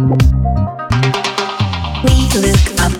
We look up.